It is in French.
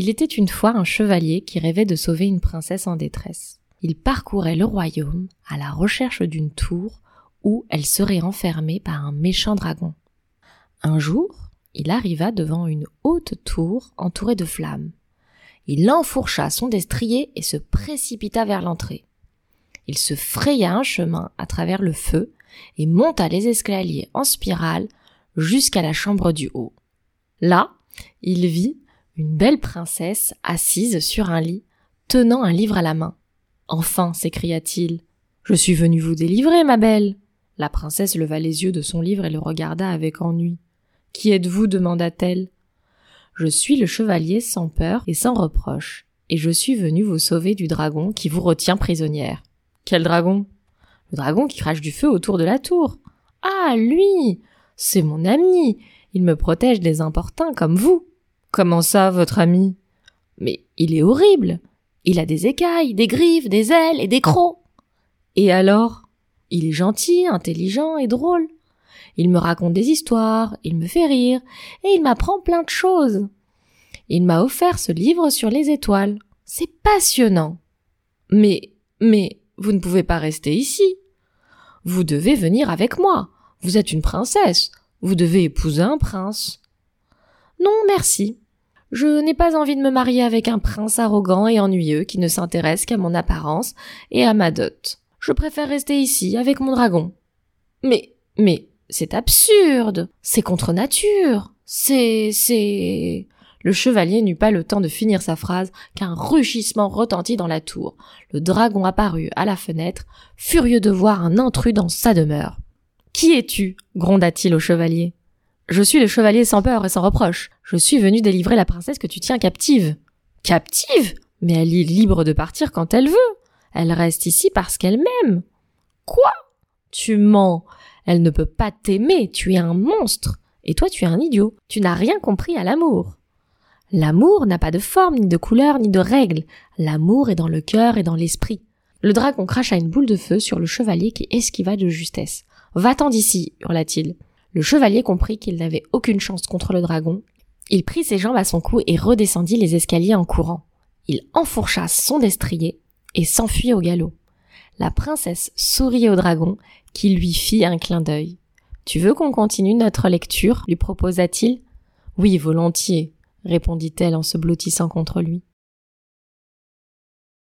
Il était une fois un chevalier qui rêvait de sauver une princesse en détresse. Il parcourait le royaume à la recherche d'une tour où elle serait enfermée par un méchant dragon. Un jour, il arriva devant une haute tour entourée de flammes. Il enfourcha son destrier et se précipita vers l'entrée. Il se fraya un chemin à travers le feu et monta les escaliers en spirale jusqu'à la chambre du haut. Là, il vit une belle princesse assise sur un lit, tenant un livre à la main. Enfin, s'écria-t-il, je suis venu vous délivrer, ma belle. La princesse leva les yeux de son livre et le regarda avec ennui. Qui êtes-vous demanda-t-elle. Je suis le chevalier sans peur et sans reproche, et je suis venu vous sauver du dragon qui vous retient prisonnière. Quel dragon? Le dragon qui crache du feu autour de la tour. Ah, lui! C'est mon ami. Il me protège des importuns comme vous. Comment ça, votre ami? Mais il est horrible. Il a des écailles, des griffes, des ailes et des crocs. Et alors? Il est gentil, intelligent et drôle. Il me raconte des histoires, il me fait rire, et il m'apprend plein de choses. Il m'a offert ce livre sur les étoiles. C'est passionnant. Mais, mais, vous ne pouvez pas rester ici. Vous devez venir avec moi. Vous êtes une princesse. Vous devez épouser un prince. Non, merci. Je n'ai pas envie de me marier avec un prince arrogant et ennuyeux qui ne s'intéresse qu'à mon apparence et à ma dot. Je préfère rester ici avec mon dragon. Mais, mais, c'est absurde. C'est contre nature. C'est, c'est, le chevalier n'eut pas le temps de finir sa phrase qu'un rugissement retentit dans la tour. Le dragon apparut à la fenêtre, furieux de voir un intrus dans sa demeure. Qui es-tu? gronda-t-il au chevalier. Je suis le chevalier sans peur et sans reproche. Je suis venu délivrer la princesse que tu tiens captive. Captive? Mais elle est libre de partir quand elle veut. Elle reste ici parce qu'elle m'aime. Quoi? Tu mens. Elle ne peut pas t'aimer, tu es un monstre. Et toi tu es un idiot. Tu n'as rien compris à l'amour. L'amour n'a pas de forme, ni de couleur, ni de règle. L'amour est dans le cœur et dans l'esprit. Le dragon cracha une boule de feu sur le chevalier qui esquiva de justesse. Va-t'en d'ici, hurla-t-il. Le chevalier comprit qu'il n'avait aucune chance contre le dragon. Il prit ses jambes à son cou et redescendit les escaliers en courant. Il enfourcha son destrier et s'enfuit au galop. La princesse sourit au dragon, qui lui fit un clin d'œil. Tu veux qu'on continue notre lecture? lui proposa-t-il. Oui, volontiers, répondit-elle en se blottissant contre lui.